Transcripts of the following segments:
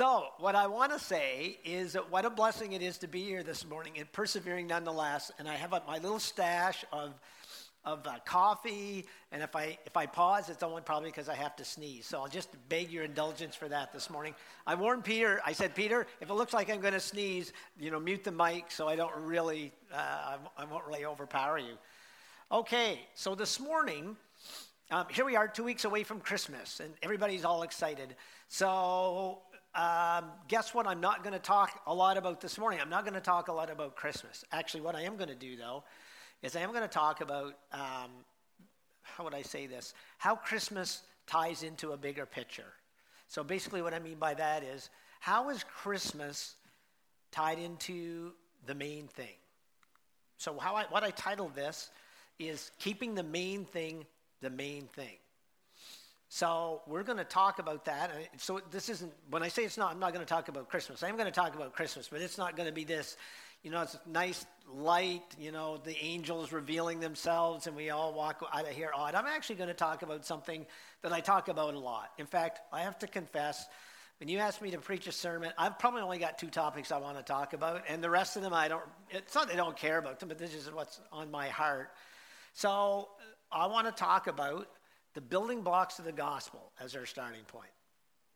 So, what I want to say is that what a blessing it is to be here this morning and persevering nonetheless. And I have my little stash of, of uh, coffee. And if I, if I pause, it's only probably because I have to sneeze. So I'll just beg your indulgence for that this morning. I warned Peter, I said, Peter, if it looks like I'm going to sneeze, you know, mute the mic so I don't really, uh, I won't really overpower you. Okay, so this morning, um, here we are, two weeks away from Christmas, and everybody's all excited. So um, guess what? I'm not going to talk a lot about this morning. I'm not going to talk a lot about Christmas. Actually, what I am going to do, though, is I am going to talk about um, how would I say this? How Christmas ties into a bigger picture. So, basically, what I mean by that is how is Christmas tied into the main thing? So, how I, what I titled this is Keeping the Main Thing the Main Thing. So we're going to talk about that. So this isn't, when I say it's not, I'm not going to talk about Christmas. I am going to talk about Christmas, but it's not going to be this, you know, it's nice light, you know, the angels revealing themselves and we all walk out of here odd. I'm actually going to talk about something that I talk about a lot. In fact, I have to confess, when you ask me to preach a sermon, I've probably only got two topics I want to talk about, and the rest of them I don't, it's not that I don't care about them, but this is what's on my heart. So uh, I want to talk about the building blocks of the gospel as our starting point.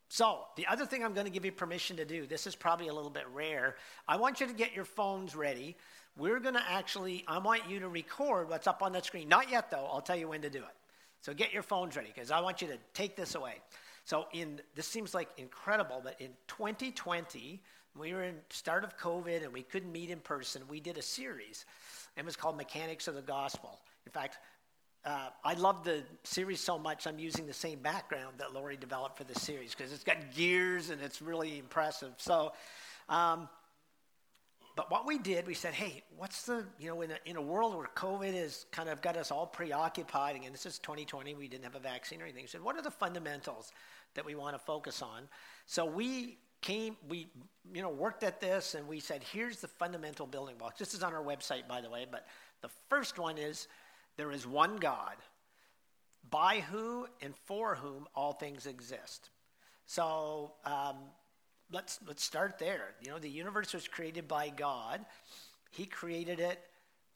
So, the other thing I'm going to give you permission to do, this is probably a little bit rare. I want you to get your phones ready. We're going to actually, I want you to record what's up on the screen. Not yet, though. I'll tell you when to do it. So, get your phones ready because I want you to take this away. So, in this seems like incredible, but in 2020, we were in start of COVID and we couldn't meet in person. We did a series. And it was called Mechanics of the Gospel. In fact, uh, I love the series so much, I'm using the same background that Lori developed for the series because it's got gears and it's really impressive. So, um, but what we did, we said, hey, what's the, you know, in a, in a world where COVID has kind of got us all preoccupied, and this is 2020, we didn't have a vaccine or anything. We said, what are the fundamentals that we want to focus on? So we came, we, you know, worked at this and we said, here's the fundamental building blocks. This is on our website, by the way, but the first one is there is one God, by who and for whom all things exist. So um, let's let's start there. You know, the universe was created by God. He created it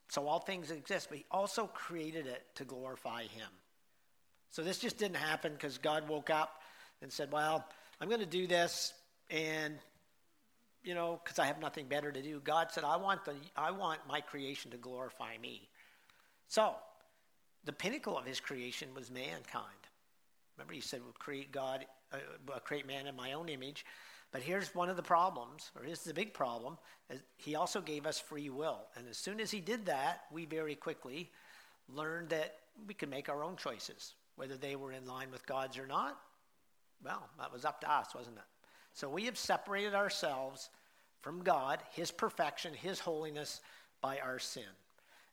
so all things exist, but he also created it to glorify him. So this just didn't happen because God woke up and said, "Well, I'm going to do this," and you know, because I have nothing better to do. God said, "I want the I want my creation to glorify me." So the pinnacle of his creation was mankind. Remember, he said, "We'll create God, uh, create man in my own image." But here's one of the problems, or here's the big problem: he also gave us free will, and as soon as he did that, we very quickly learned that we could make our own choices, whether they were in line with God's or not. Well, that was up to us, wasn't it? So we have separated ourselves from God, His perfection, His holiness, by our sin.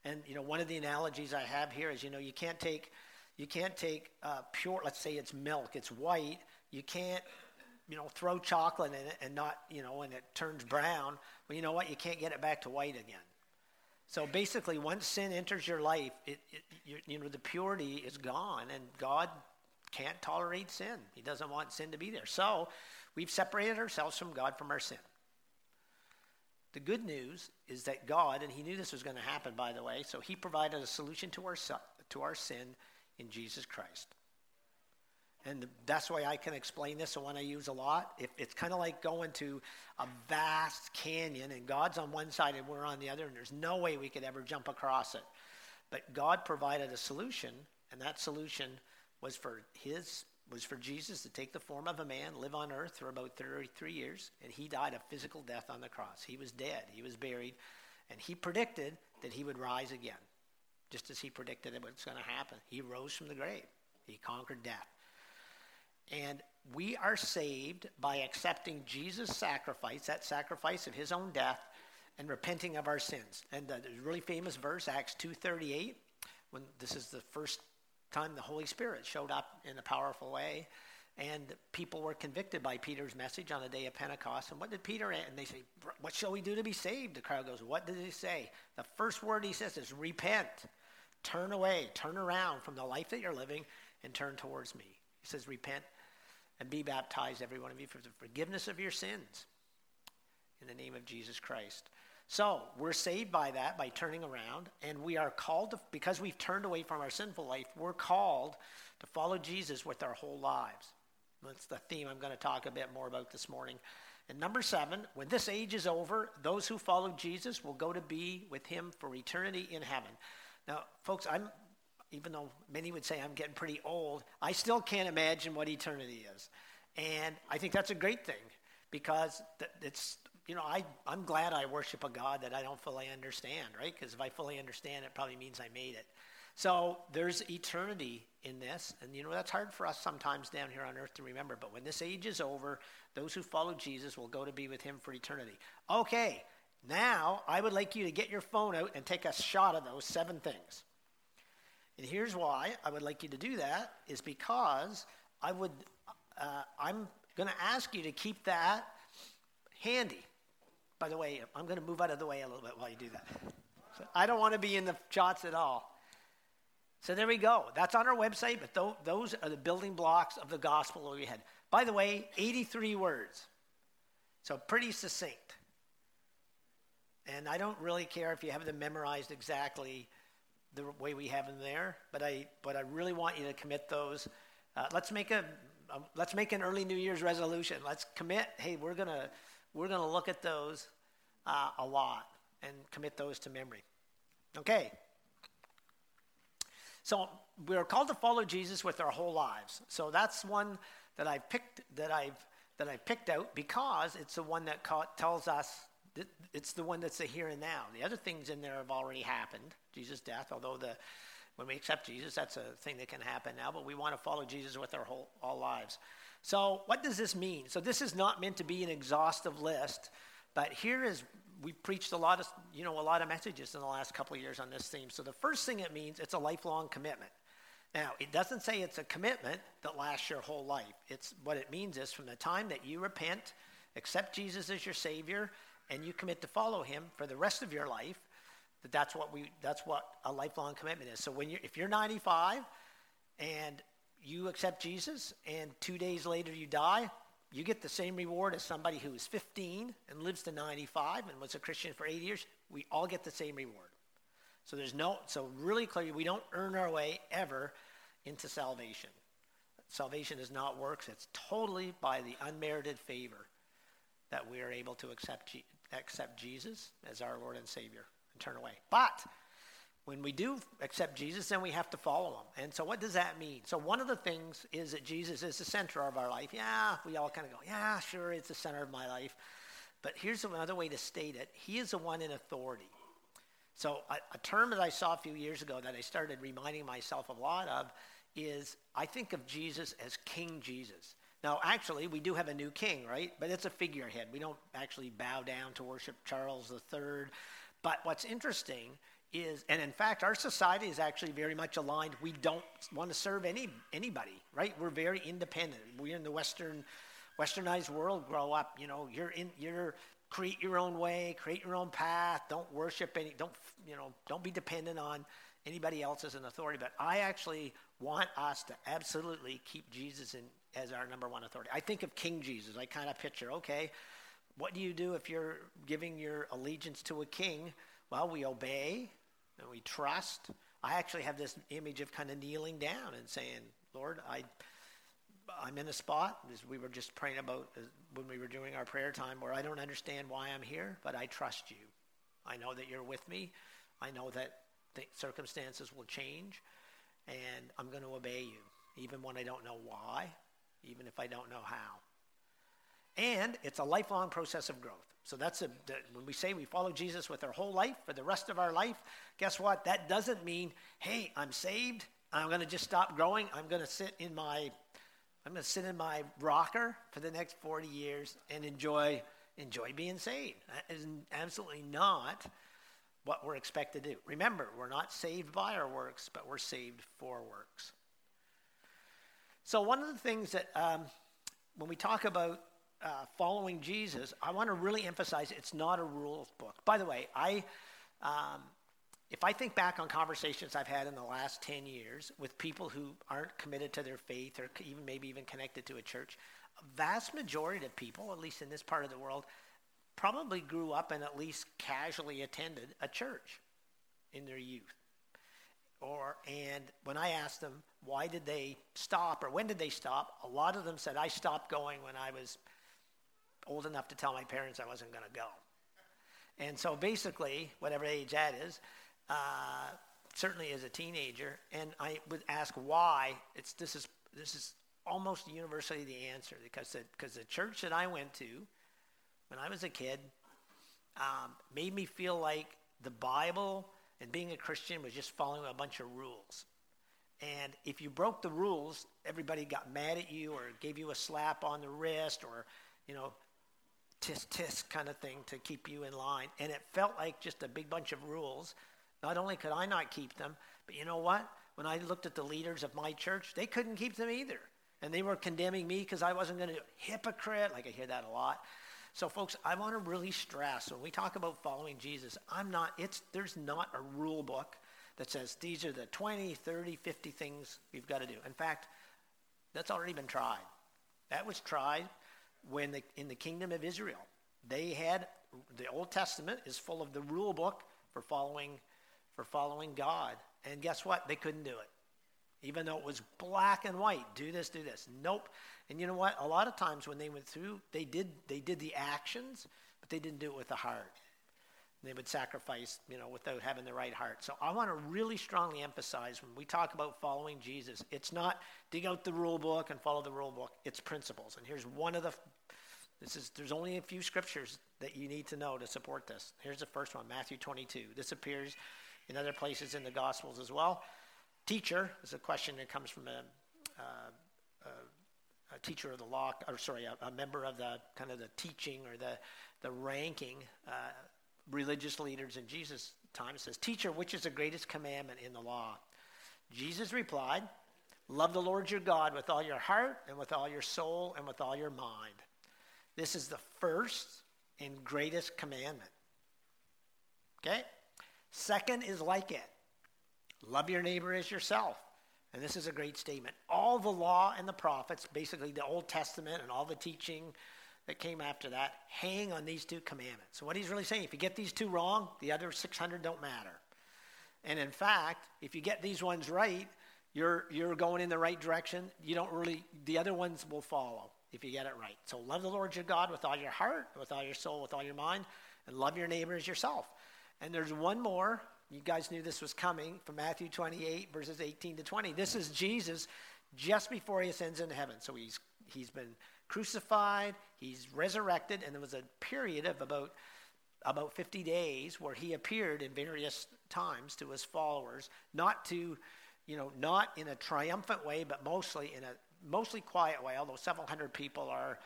And you know, one of the analogies I have here is, you know, you can't take, you can't take uh, pure. Let's say it's milk, it's white. You can't, you know, throw chocolate in it and not, you know, and it turns brown. Well, you know what? You can't get it back to white again. So basically, once sin enters your life, it, it you, you know, the purity is gone, and God can't tolerate sin. He doesn't want sin to be there. So we've separated ourselves from God from our sin. The good news is that God, and He knew this was going to happen, by the way, so He provided a solution to our, to our sin in Jesus Christ. And that's why I can explain this, the one I use a lot. If it's kind of like going to a vast canyon, and God's on one side and we're on the other, and there's no way we could ever jump across it. But God provided a solution, and that solution was for His was for Jesus to take the form of a man, live on earth for about 33 years, and he died a physical death on the cross. He was dead, he was buried, and he predicted that he would rise again, just as he predicted it was going to happen. He rose from the grave, he conquered death. And we are saved by accepting Jesus' sacrifice, that sacrifice of his own death, and repenting of our sins. And the really famous verse, Acts 2.38, when this is the first time the Holy Spirit showed up in a powerful way. And people were convicted by Peter's message on the day of Pentecost. And what did Peter, and they say, What shall we do to be saved? The crowd goes, What did he say? The first word he says is, Repent. Turn away, turn around from the life that you're living and turn towards me. He says, Repent and be baptized, every one of you, for the forgiveness of your sins in the name of Jesus Christ. So we're saved by that, by turning around, and we are called to, because we've turned away from our sinful life, we're called to follow Jesus with our whole lives. That's the theme I'm going to talk a bit more about this morning. And number seven, when this age is over, those who follow Jesus will go to be with him for eternity in heaven. Now, folks, I'm even though many would say I'm getting pretty old, I still can't imagine what eternity is. And I think that's a great thing because it's, you know, I, I'm glad I worship a God that I don't fully understand, right? Because if I fully understand, it probably means I made it. So there's eternity in this. And, you know, that's hard for us sometimes down here on earth to remember. But when this age is over, those who follow Jesus will go to be with him for eternity. Okay, now I would like you to get your phone out and take a shot of those seven things. And here's why I would like you to do that is because I would, uh, I'm going to ask you to keep that handy. By the way, I'm going to move out of the way a little bit while you do that. So I don't want to be in the shots at all. So there we go. That's on our website, but th- those are the building blocks of the gospel we had. By the way, 83 words. So pretty succinct. And I don't really care if you have them memorized exactly the way we have them there, but I, but I really want you to commit those. Uh, let's make a, um, let's make an early New Year's resolution. Let's commit. Hey, we're gonna, we're gonna look at those uh, a lot and commit those to memory. Okay. So we're called to follow Jesus with our whole lives. So that's one that I've picked that I've that I picked out because it's the one that tells us it's the one that's the here and now. The other things in there have already happened. Jesus' death, although the when we accept Jesus, that's a thing that can happen now, but we want to follow Jesus with our whole all lives. So, what does this mean? So, this is not meant to be an exhaustive list, but here is we preached a lot of you know a lot of messages in the last couple of years on this theme. So, the first thing it means it's a lifelong commitment. Now, it doesn't say it's a commitment that lasts your whole life. It's what it means is from the time that you repent, accept Jesus as your Savior, and you commit to follow him for the rest of your life, that that's what we that's what a lifelong commitment is. So when you if you're 95 and you accept Jesus and 2 days later you die, you get the same reward as somebody who is 15 and lives to 95 and was a Christian for 8 years. We all get the same reward. So there's no so really clearly we don't earn our way ever into salvation. Salvation is not works, it's totally by the unmerited favor that we are able to accept accept Jesus as our Lord and Savior and turn away. But when we do accept Jesus, then we have to follow him. And so, what does that mean? So, one of the things is that Jesus is the center of our life. Yeah, we all kind of go, yeah, sure, it's the center of my life. But here's another way to state it He is the one in authority. So, a, a term that I saw a few years ago that I started reminding myself a lot of is I think of Jesus as King Jesus. Now, actually, we do have a new king, right? But it's a figurehead. We don't actually bow down to worship Charles III. But what's interesting is, and in fact, our society is actually very much aligned. We don't want to serve any anybody, right? We're very independent. We're in the Western, Westernized world. Grow up, you know. You're in. You're create your own way, create your own path. Don't worship any. Don't you know? Don't be dependent on anybody else as an authority. But I actually want us to absolutely keep Jesus in, as our number one authority. I think of King Jesus. I kind of picture, okay, what do you do if you're giving your allegiance to a king? Well, we obey and we trust. I actually have this image of kind of kneeling down and saying, Lord, I, I'm in a spot, as we were just praying about uh, when we were doing our prayer time, where I don't understand why I'm here, but I trust you. I know that you're with me. I know that circumstances will change, and I'm going to obey you, even when I don't know why even if I don't know how. And it's a lifelong process of growth. So that's a, when we say we follow Jesus with our whole life for the rest of our life, guess what? That doesn't mean, hey, I'm saved. I'm going to just stop growing. I'm going to sit in my, I'm going to sit in my rocker for the next 40 years and enjoy, enjoy being saved. That is absolutely not what we're expected to do. Remember, we're not saved by our works, but we're saved for works. So, one of the things that um, when we talk about uh, following Jesus, I want to really emphasize it's not a rules book. By the way, I, um, if I think back on conversations I've had in the last 10 years with people who aren't committed to their faith or even maybe even connected to a church, a vast majority of people, at least in this part of the world, probably grew up and at least casually attended a church in their youth. Or and when I asked them why did they stop or when did they stop, a lot of them said I stopped going when I was old enough to tell my parents I wasn't going to go. And so basically, whatever age that is, uh, certainly as a teenager, and I would ask why. It's this is this is almost universally the answer because the, because the church that I went to when I was a kid um, made me feel like the Bible and being a Christian was just following a bunch of rules. And if you broke the rules, everybody got mad at you or gave you a slap on the wrist or, you know, tisk tisk kind of thing to keep you in line. And it felt like just a big bunch of rules. Not only could I not keep them, but you know what? When I looked at the leaders of my church, they couldn't keep them either. And they were condemning me because I wasn't going to do it. Hypocrite, like I hear that a lot. So, folks, I want to really stress when we talk about following Jesus, I'm not, it's, there's not a rule book that says these are the 20, 30, 50 things we've got to do. In fact, that's already been tried. That was tried when the, in the kingdom of Israel. They had, the Old Testament is full of the rule book for following, for following God. And guess what? They couldn't do it. Even though it was black and white do this do this. Nope. And you know what? A lot of times when they went through they did they did the actions but they didn't do it with the heart. They would sacrifice you know without having the right heart. So i want to really strongly emphasize when we talk about following jesus it's not dig out the rule book and follow the rule book. It's principles. And here's one of the this is there's only a few scriptures that you need to know to support this here's the first one matthew 22 this appears in other places in the gospels as well teacher is a question that comes from a, uh, a, a teacher of the law, or sorry, a, a, member of the kind of the teaching or the, the ranking uh, religious leaders in Jesus' time. It says, Teacher, which is the greatest commandment in the law? Jesus replied, Love the Lord your God with all your heart and with all your soul and with all your mind. This is the first and greatest commandment. Okay? Second is like it Love your neighbor as yourself. And this is a great statement. All the law and the prophets, basically the Old Testament and all the teaching that came after that, hang on these two commandments. So, what he's really saying, if you get these two wrong, the other 600 don't matter. And in fact, if you get these ones right, you're, you're going in the right direction. You don't really, the other ones will follow if you get it right. So, love the Lord your God with all your heart, with all your soul, with all your mind, and love your neighbor as yourself. And there's one more you guys knew this was coming from Matthew 28, verses 18 to 20. This is Jesus just before he ascends into heaven. So he's, he's been crucified, he's resurrected, and there was a period of about, about 50 days where he appeared in various times to his followers, not to, you know, not in a triumphant way, but mostly in a mostly quiet way, although several hundred people are,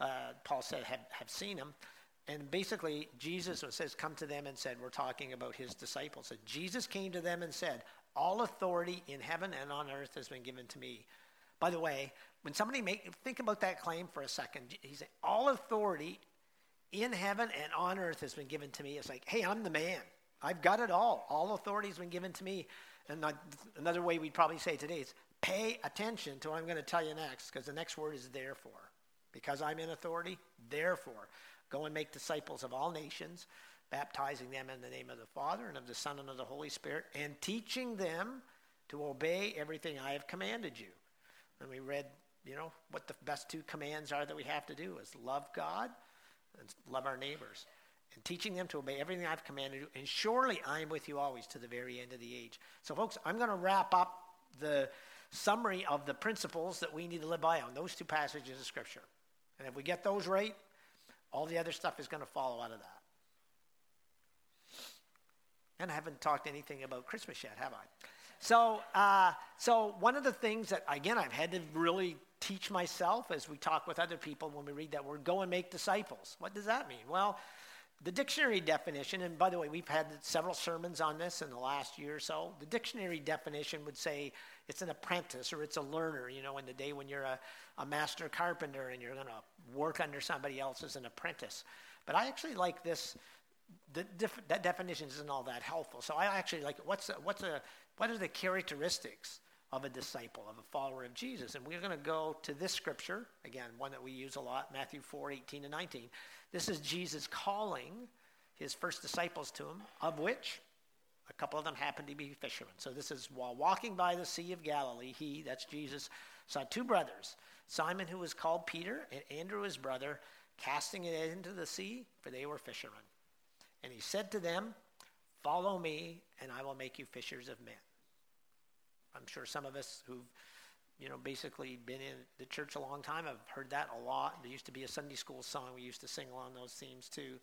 uh, Paul said, have, have seen him. And basically, Jesus says, Come to them and said, We're talking about his disciples. So Jesus came to them and said, All authority in heaven and on earth has been given to me. By the way, when somebody make think about that claim for a second, he said, All authority in heaven and on earth has been given to me. It's like, hey, I'm the man. I've got it all. All authority has been given to me. And another way we'd probably say today is pay attention to what I'm going to tell you next, because the next word is therefore. Because I'm in authority, therefore. Go and make disciples of all nations, baptizing them in the name of the Father and of the Son and of the Holy Spirit, and teaching them to obey everything I have commanded you. And we read, you know, what the best two commands are that we have to do is love God and love our neighbors. And teaching them to obey everything I've commanded you. And surely I am with you always to the very end of the age. So, folks, I'm going to wrap up the summary of the principles that we need to live by on those two passages of Scripture. And if we get those right, all the other stuff is going to follow out of that. And I haven't talked anything about Christmas yet, have I? So, uh, so one of the things that again I've had to really teach myself as we talk with other people when we read that word, go and make disciples. What does that mean? Well, the dictionary definition, and by the way, we've had several sermons on this in the last year or so. The dictionary definition would say it's an apprentice or it's a learner, you know, in the day when you're a, a master carpenter and you're going to work under somebody else as an apprentice. But I actually like this, the, that definition isn't all that helpful. So I actually like what's a, what's a what are the characteristics of a disciple of a follower of Jesus? And we're going to go to this scripture again, one that we use a lot, Matthew 4, 18 and 19. This is Jesus calling his first disciples to him, of which a couple of them happened to be fishermen. So this is while walking by the Sea of Galilee, he, that's Jesus, saw two brothers, Simon, who was called Peter, and Andrew, his brother, casting it into the sea, for they were fishermen. And he said to them, Follow me, and I will make you fishers of men. I'm sure some of us who've you know, basically been in the church a long time. I've heard that a lot. There used to be a Sunday school song we used to sing along those themes too.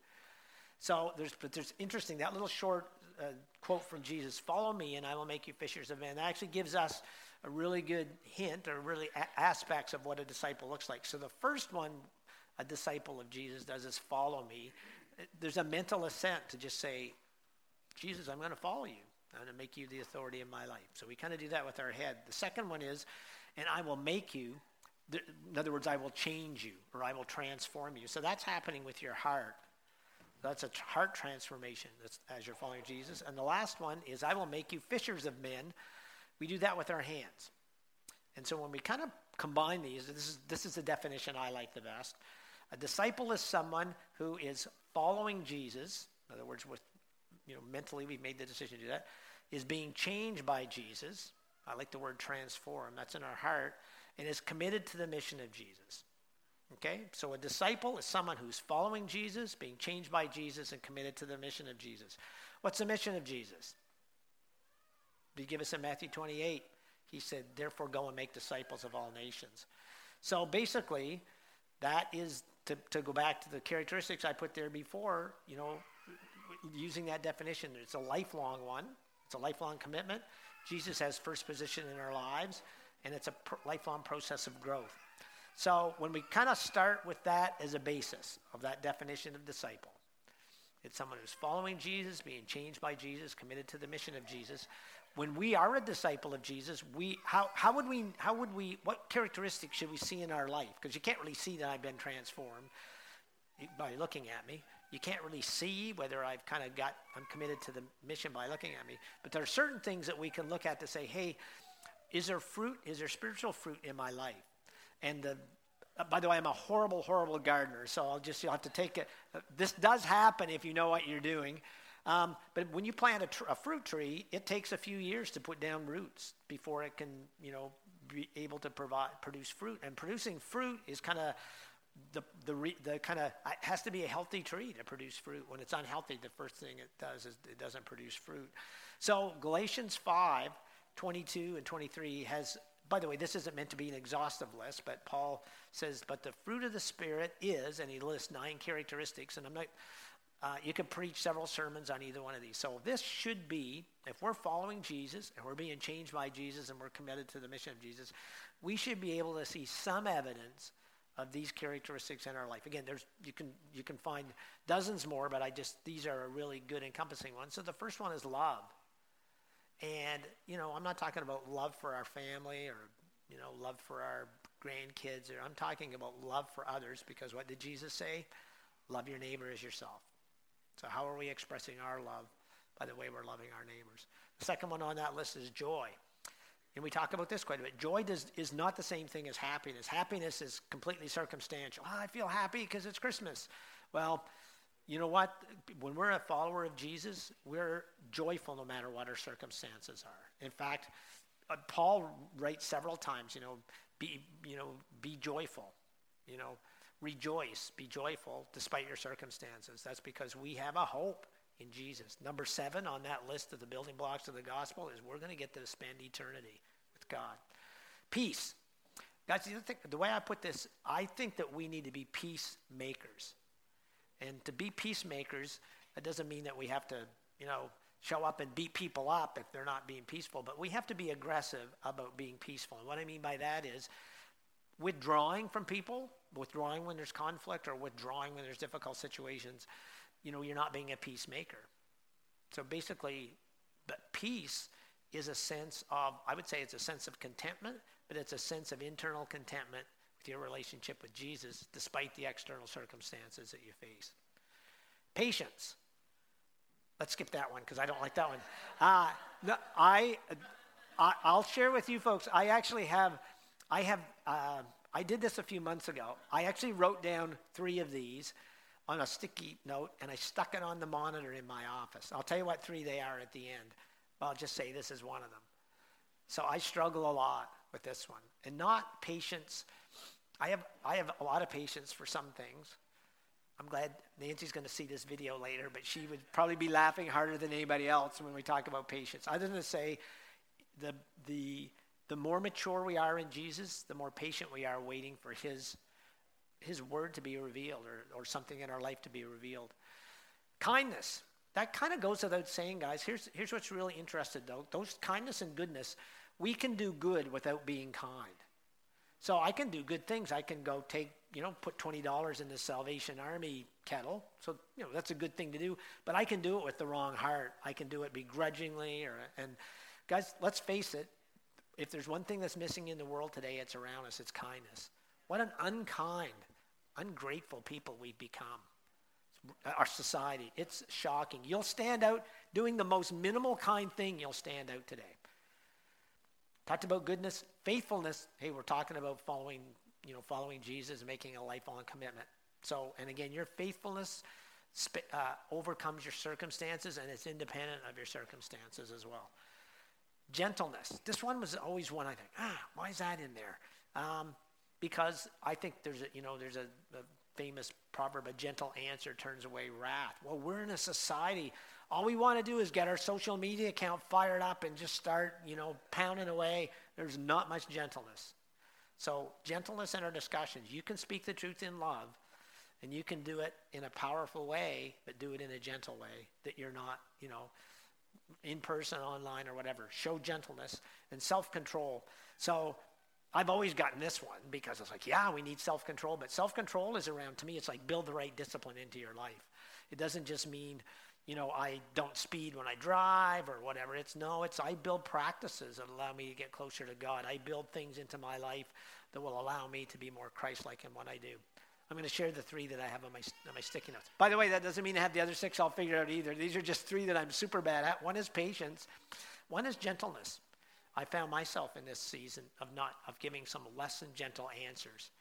So there's, but there's interesting that little short uh, quote from Jesus: "Follow me, and I will make you fishers of men." That actually gives us a really good hint, or really a- aspects of what a disciple looks like. So the first one, a disciple of Jesus does is follow me. There's a mental assent to just say, Jesus, I'm going to follow you. I'm going to make you the authority in my life. So we kind of do that with our head. The second one is, and I will make you. In other words, I will change you or I will transform you. So that's happening with your heart. That's a heart transformation as you're following Jesus. And the last one is, I will make you fishers of men. We do that with our hands. And so when we kind of combine these, this is, this is the definition I like the best. A disciple is someone who is following Jesus. In other words, with you know, mentally we've made the decision to do that, is being changed by Jesus. I like the word transform. That's in our heart. And is committed to the mission of Jesus. Okay? So a disciple is someone who's following Jesus, being changed by Jesus, and committed to the mission of Jesus. What's the mission of Jesus? He give us in Matthew 28? He said, Therefore, go and make disciples of all nations. So basically, that is to, to go back to the characteristics I put there before, you know, using that definition, it's a lifelong one, it's a lifelong commitment. Jesus has first position in our lives, and it's a pr- lifelong process of growth. So when we kind of start with that as a basis of that definition of disciple, it's someone who's following Jesus, being changed by Jesus, committed to the mission of Jesus. When we are a disciple of Jesus, we how, how would we how would we what characteristics should we see in our life? Because you can't really see that I've been transformed by looking at me. You can't really see whether I've kind of got I'm committed to the mission by looking at me. But there are certain things that we can look at to say, hey, is there fruit? Is there spiritual fruit in my life? And the, uh, by the way, I'm a horrible, horrible gardener, so I'll just you'll have to take it. Uh, this does happen if you know what you're doing. Um, but when you plant a, tr- a, fruit tree, it takes a few years to put down roots before it can, you know, be able to provide produce fruit. And producing fruit is kind of the the, re, the kind of it has to be a healthy tree to produce fruit. When it's unhealthy, the first thing it does is it doesn't produce fruit. So Galatians 5, 22 and 23 has by the way, this isn't meant to be an exhaustive list, but Paul says, but the fruit of the Spirit is, and he lists nine characteristics, and I'm not, uh, you can preach several sermons on either one of these. So this should be, if we're following Jesus and we're being changed by Jesus and we're committed to the mission of Jesus, we should be able to see some evidence of these characteristics in our life. Again, there's you can you can find dozens more, but I just these are a really good encompassing one. So the first one is love. And, you know, I'm not talking about love for our family or, you know, love for our grandkids. Or I'm talking about love for others because what did Jesus say? Love your neighbor as yourself. So how are we expressing our love by the way we're loving our neighbors? The second one on that list is joy. And we talk about this quite a bit. Joy does, is not the same thing as happiness. Happiness is completely circumstantial. Oh, I feel happy because it's Christmas. Well, you know what? When we're a follower of Jesus, we're joyful no matter what our circumstances are. In fact, uh, Paul writes several times, you know, be, you know, be joyful, you know, rejoice, be joyful despite your circumstances. That's because we have a hope in Jesus. Number seven on that list of the building blocks of the gospel is we're going to get to spend eternity with God. Peace. Guys, the way I put this, I think that we need to be peacemakers. And to be peacemakers, that doesn't mean that we have to, you know, show up and beat people up if they're not being peaceful, but we have to be aggressive about being peaceful. And what I mean by that is withdrawing from people, withdrawing when there's conflict or withdrawing when there's difficult situations, you know, you're not being a peacemaker. So basically, but peace is a sense of, I would say it's a sense of contentment, but it's a sense of internal contentment with your relationship with Jesus despite the external circumstances that you face. Patience. let's skip that one because I don't like that one. Uh, no, I, I, will share with you folks. I actually have, I have, uh, I did this a few months ago. I actually wrote down three of these on a sticky note and I stuck it on the monitor in my office. I'll tell you what three they are at the end. I'll just say this is one of them. So I struggle a lot with this one. And not patience. I have, I have a lot of patience for some things. I'm glad Nancy's going to see this video later, but she would probably be laughing harder than anybody else when we talk about patience. Other than to say, the, the, the more mature we are in Jesus, the more patient we are waiting for His, his word to be revealed or, or something in our life to be revealed. Kindness. That kind of goes without saying, guys. Here's, here's what's really interesting, though. Those kindness and goodness, we can do good without being kind. So I can do good things. I can go take, you know, put $20 in the Salvation Army kettle. So, you know, that's a good thing to do. But I can do it with the wrong heart. I can do it begrudgingly. Or, and guys, let's face it. If there's one thing that's missing in the world today, it's around us. It's kindness. What an unkind, ungrateful people we've become. Our society. It's shocking. You'll stand out doing the most minimal kind thing, you'll stand out today. Talked about goodness, faithfulness. Hey, we're talking about following, you know, following Jesus, making a lifelong commitment. So, and again, your faithfulness uh, overcomes your circumstances, and it's independent of your circumstances as well. Gentleness. This one was always one I think, ah, why is that in there? Um, because I think there's a, you know, there's a, a famous proverb: a gentle answer turns away wrath. Well, we're in a society all we want to do is get our social media account fired up and just start, you know, pounding away. There's not much gentleness. So, gentleness in our discussions. You can speak the truth in love, and you can do it in a powerful way, but do it in a gentle way that you're not, you know, in person, online, or whatever. Show gentleness and self control. So, I've always gotten this one because it's like, yeah, we need self control, but self control is around, to me, it's like build the right discipline into your life. It doesn't just mean, you know, I don't speed when I drive or whatever. It's no, it's I build practices that allow me to get closer to God. I build things into my life that will allow me to be more Christ-like in what I do. I'm going to share the three that I have on my, on my sticky notes. By the way, that doesn't mean I have the other six all figured out either. These are just three that I'm super bad at. One is patience. One is gentleness. I found myself in this season of not of giving some less than gentle answers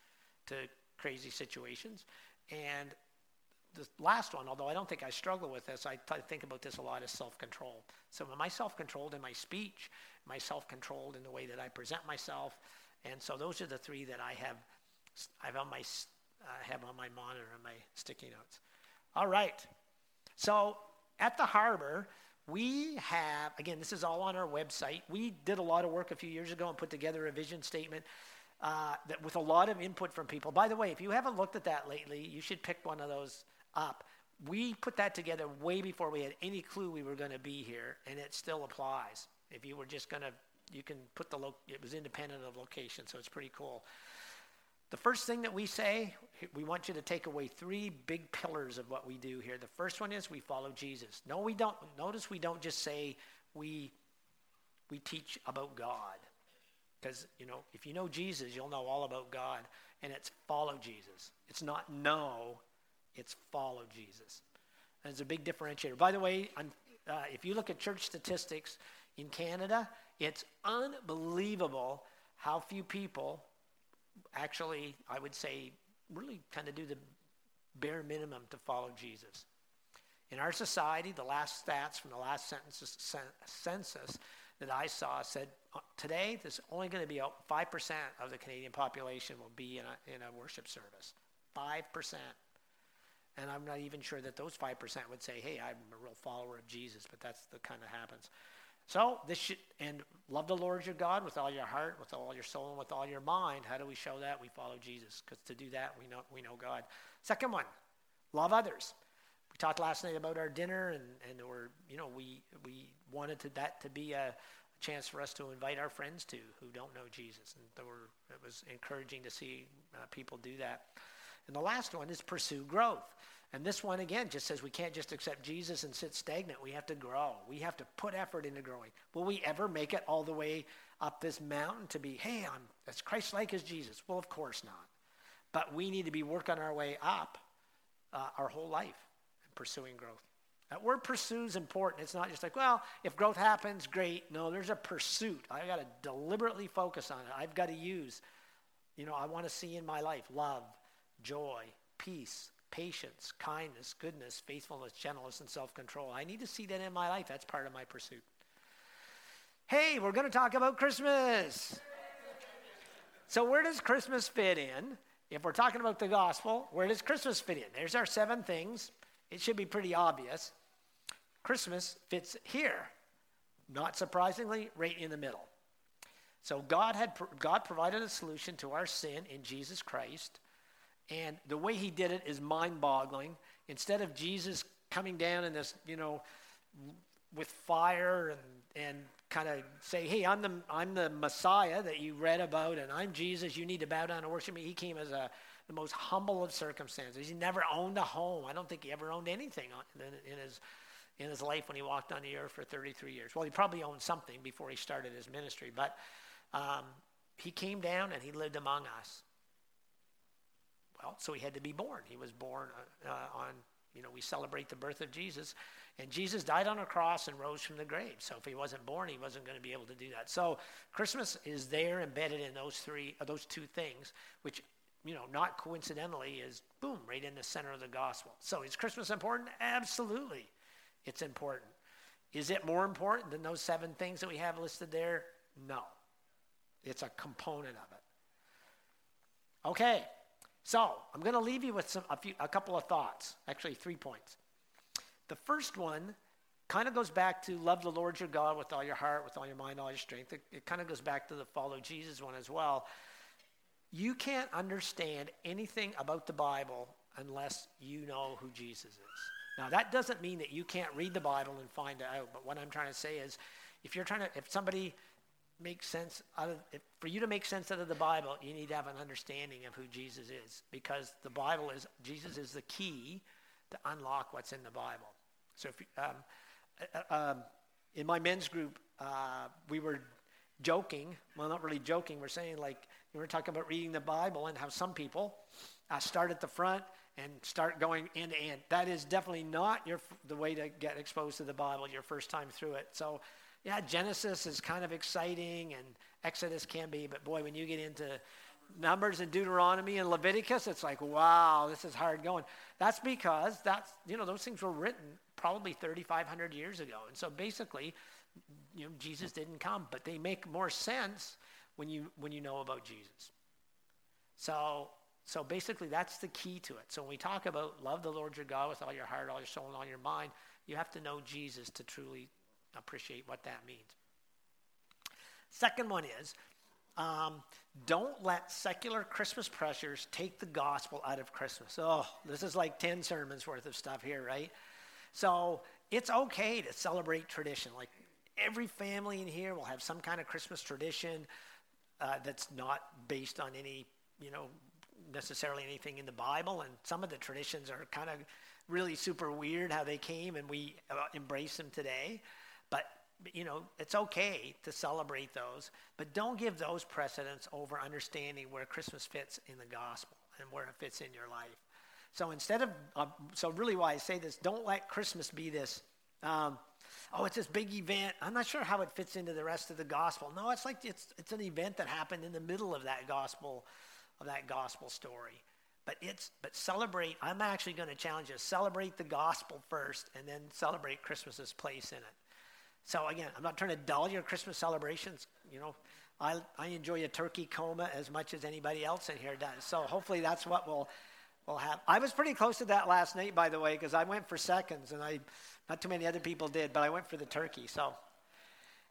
to crazy situations. And the last one, although I don't think I struggle with this, I t- think about this a lot as self control. So, am I self controlled in my speech? Am I self controlled in the way that I present myself? And so, those are the three that I have, I have on my, uh, have on my monitor and my sticky notes. All right. So, at the harbor, we have, again, this is all on our website. We did a lot of work a few years ago and put together a vision statement uh, that with a lot of input from people. By the way, if you haven't looked at that lately, you should pick one of those up. We put that together way before we had any clue we were going to be here, and it still applies. If you were just going to, you can put the, lo- it was independent of location, so it's pretty cool. The first thing that we say, we want you to take away three big pillars of what we do here. The first one is we follow Jesus. No, we don't. Notice we don't just say we, we teach about God. Because, you know, if you know Jesus, you'll know all about God. And it's follow Jesus. It's not know, it's follow Jesus. And it's a big differentiator. By the way, uh, if you look at church statistics in Canada, it's unbelievable how few people actually, I would say, really kind of do the bare minimum to follow Jesus. In our society, the last stats from the last census, that I saw said uh, today there's only going to be 5% of the Canadian population will be in a, in a worship service. 5%. And I'm not even sure that those 5% would say, hey, I'm a real follower of Jesus, but that's the kind of happens. So this should, and love the Lord your God with all your heart, with all your soul, and with all your mind. How do we show that? We follow Jesus. Because to do that, we know, we know God. Second one, love others. We talked last night about our dinner, and, and we're, you know, we, we wanted to, that to be a, chance for us to invite our friends to who don't know Jesus. And it was encouraging to see uh, people do that. And the last one is pursue growth. And this one, again, just says we can't just accept Jesus and sit stagnant. We have to grow. We have to put effort into growing. Will we ever make it all the way up this mountain to be, hey, I'm as Christ like as Jesus? Well, of course not. But we need to be working our way up uh, our whole life and pursuing growth. That word pursue is important. It's not just like, well, if growth happens, great. No, there's a pursuit. I got to deliberately focus on it. I've got to use, you know, I want to see in my life love, joy, peace, patience, kindness, goodness, faithfulness, gentleness, and self control. I need to see that in my life. That's part of my pursuit. Hey, we're going to talk about Christmas. So, where does Christmas fit in? If we're talking about the gospel, where does Christmas fit in? There's our seven things. It should be pretty obvious. Christmas fits here. Not surprisingly, right in the middle. So God had God provided a solution to our sin in Jesus Christ. And the way he did it is mind-boggling. Instead of Jesus coming down in this, you know, with fire and and kind of say, "Hey, I'm the I'm the Messiah that you read about, and I'm Jesus. You need to bow down and worship me." He came as a the most humble of circumstances. He never owned a home. I don't think he ever owned anything in his in his life when he walked on the earth for 33 years. Well, he probably owned something before he started his ministry, but um, he came down and he lived among us. Well, so he had to be born. He was born uh, uh, on, you know, we celebrate the birth of Jesus. And Jesus died on a cross and rose from the grave. So if he wasn't born, he wasn't going to be able to do that. So Christmas is there embedded in those three, uh, those two things, which, you know, not coincidentally is boom, right in the center of the gospel. So is Christmas important? Absolutely. It's important. Is it more important than those seven things that we have listed there? No. It's a component of it. Okay, so I'm going to leave you with some, a, few, a couple of thoughts, actually, three points. The first one kind of goes back to love the Lord your God with all your heart, with all your mind, all your strength. It, it kind of goes back to the follow Jesus one as well. You can't understand anything about the Bible unless you know who Jesus is. Now, that doesn't mean that you can't read the Bible and find it out, but what I'm trying to say is if you're trying to, if somebody makes sense out of, for you to make sense out of the Bible, you need to have an understanding of who Jesus is because the Bible is, Jesus is the key to unlock what's in the Bible. So if, um, uh, um, in my men's group, uh, we were joking, well, not really joking, we're saying like, we were talking about reading the Bible and how some people uh, start at the front and start going end to end. That is definitely not your, the way to get exposed to the Bible your first time through it. So, yeah, Genesis is kind of exciting and Exodus can be, but boy, when you get into Numbers and Deuteronomy and Leviticus, it's like, wow, this is hard going. That's because that's, you know, those things were written probably 3,500 years ago. And so basically, you know, Jesus didn't come, but they make more sense when you, when you know about Jesus. So so basically, that's the key to it. So when we talk about love the Lord your God with all your heart, all your soul, and all your mind, you have to know Jesus to truly appreciate what that means. Second one is um, don't let secular Christmas pressures take the gospel out of Christmas. Oh, this is like 10 sermons worth of stuff here, right? So it's okay to celebrate tradition. Like every family in here will have some kind of Christmas tradition uh, that's not based on any, you know, necessarily anything in the Bible, and some of the traditions are kind of really super weird how they came, and we uh, embrace them today. But you know, it's okay to celebrate those, but don't give those precedents over understanding where Christmas fits in the gospel and where it fits in your life. So instead of, uh, so really why I say this, don't let Christmas be this. Um, oh, it's this big event. I'm not sure how it fits into the rest of the gospel. No, it's like it's it's an event that happened in the middle of that gospel of that gospel story. But it's but celebrate. I'm actually going to challenge you: celebrate the gospel first, and then celebrate Christmas's place in it. So again, I'm not trying to dull your Christmas celebrations. You know, I I enjoy a turkey coma as much as anybody else in here does. So hopefully that's what we'll we'll have. I was pretty close to that last night, by the way, because I went for seconds, and I not too many other people did, but I went for the turkey. So,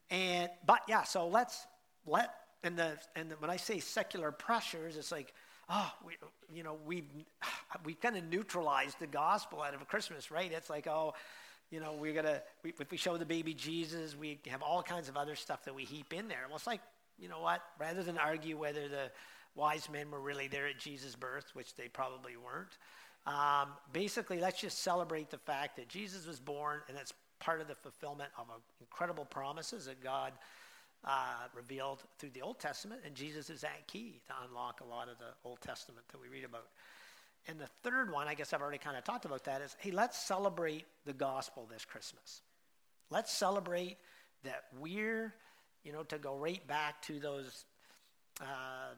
and but yeah, so let's let and the and the, when I say secular pressures, it's like, oh, we, you know, we've we've kind of neutralized the gospel out of Christmas, right? It's like, oh, you know, we're gonna we, if we show the baby Jesus, we have all kinds of other stuff that we heap in there. Well, it's like, you know what? Rather than argue whether the wise men were really there at Jesus' birth, which they probably weren't. Um, basically, let's just celebrate the fact that Jesus was born, and that's part of the fulfillment of incredible promises that God uh, revealed through the Old Testament, and Jesus is that key to unlock a lot of the Old Testament that we read about. And the third one, I guess I've already kind of talked about that, is hey, let's celebrate the gospel this Christmas. Let's celebrate that we're, you know, to go right back to those. Uh,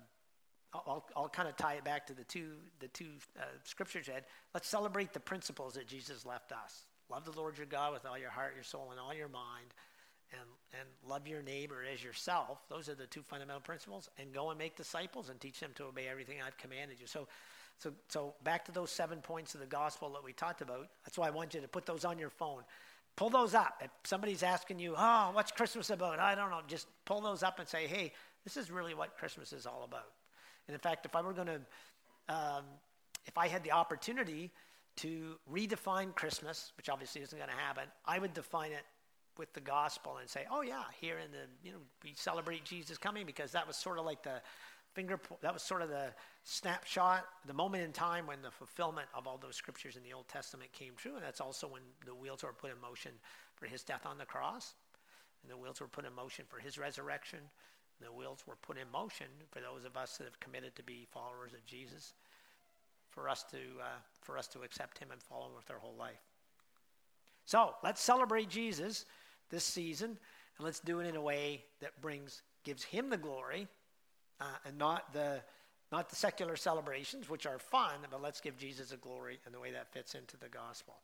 I'll, I'll kind of tie it back to the two the two uh, scriptures read. Let's celebrate the principles that Jesus left us. Love the Lord your God with all your heart, your soul, and all your mind, and and love your neighbor as yourself. Those are the two fundamental principles. And go and make disciples and teach them to obey everything I've commanded you. So, so so back to those seven points of the gospel that we talked about. That's why I want you to put those on your phone. Pull those up. If somebody's asking you, "Oh, what's Christmas about?" I don't know. Just pull those up and say, "Hey, this is really what Christmas is all about." And in fact, if I were going to, um, if I had the opportunity to redefine Christmas, which obviously isn't going to happen, I would define it with the gospel and say, oh yeah, here in the, you know, we celebrate Jesus coming because that was sort of like the finger, that was sort of the snapshot, the moment in time when the fulfillment of all those scriptures in the Old Testament came true. And that's also when the wheels were put in motion for his death on the cross. And the wheels were put in motion for his resurrection the wheels were put in motion for those of us that have committed to be followers of Jesus, for us to, uh, for us to accept him and follow him with our whole life. So let's celebrate Jesus this season, and let's do it in a way that brings, gives him the glory, uh, and not the, not the secular celebrations, which are fun, but let's give Jesus the glory and the way that fits into the gospel.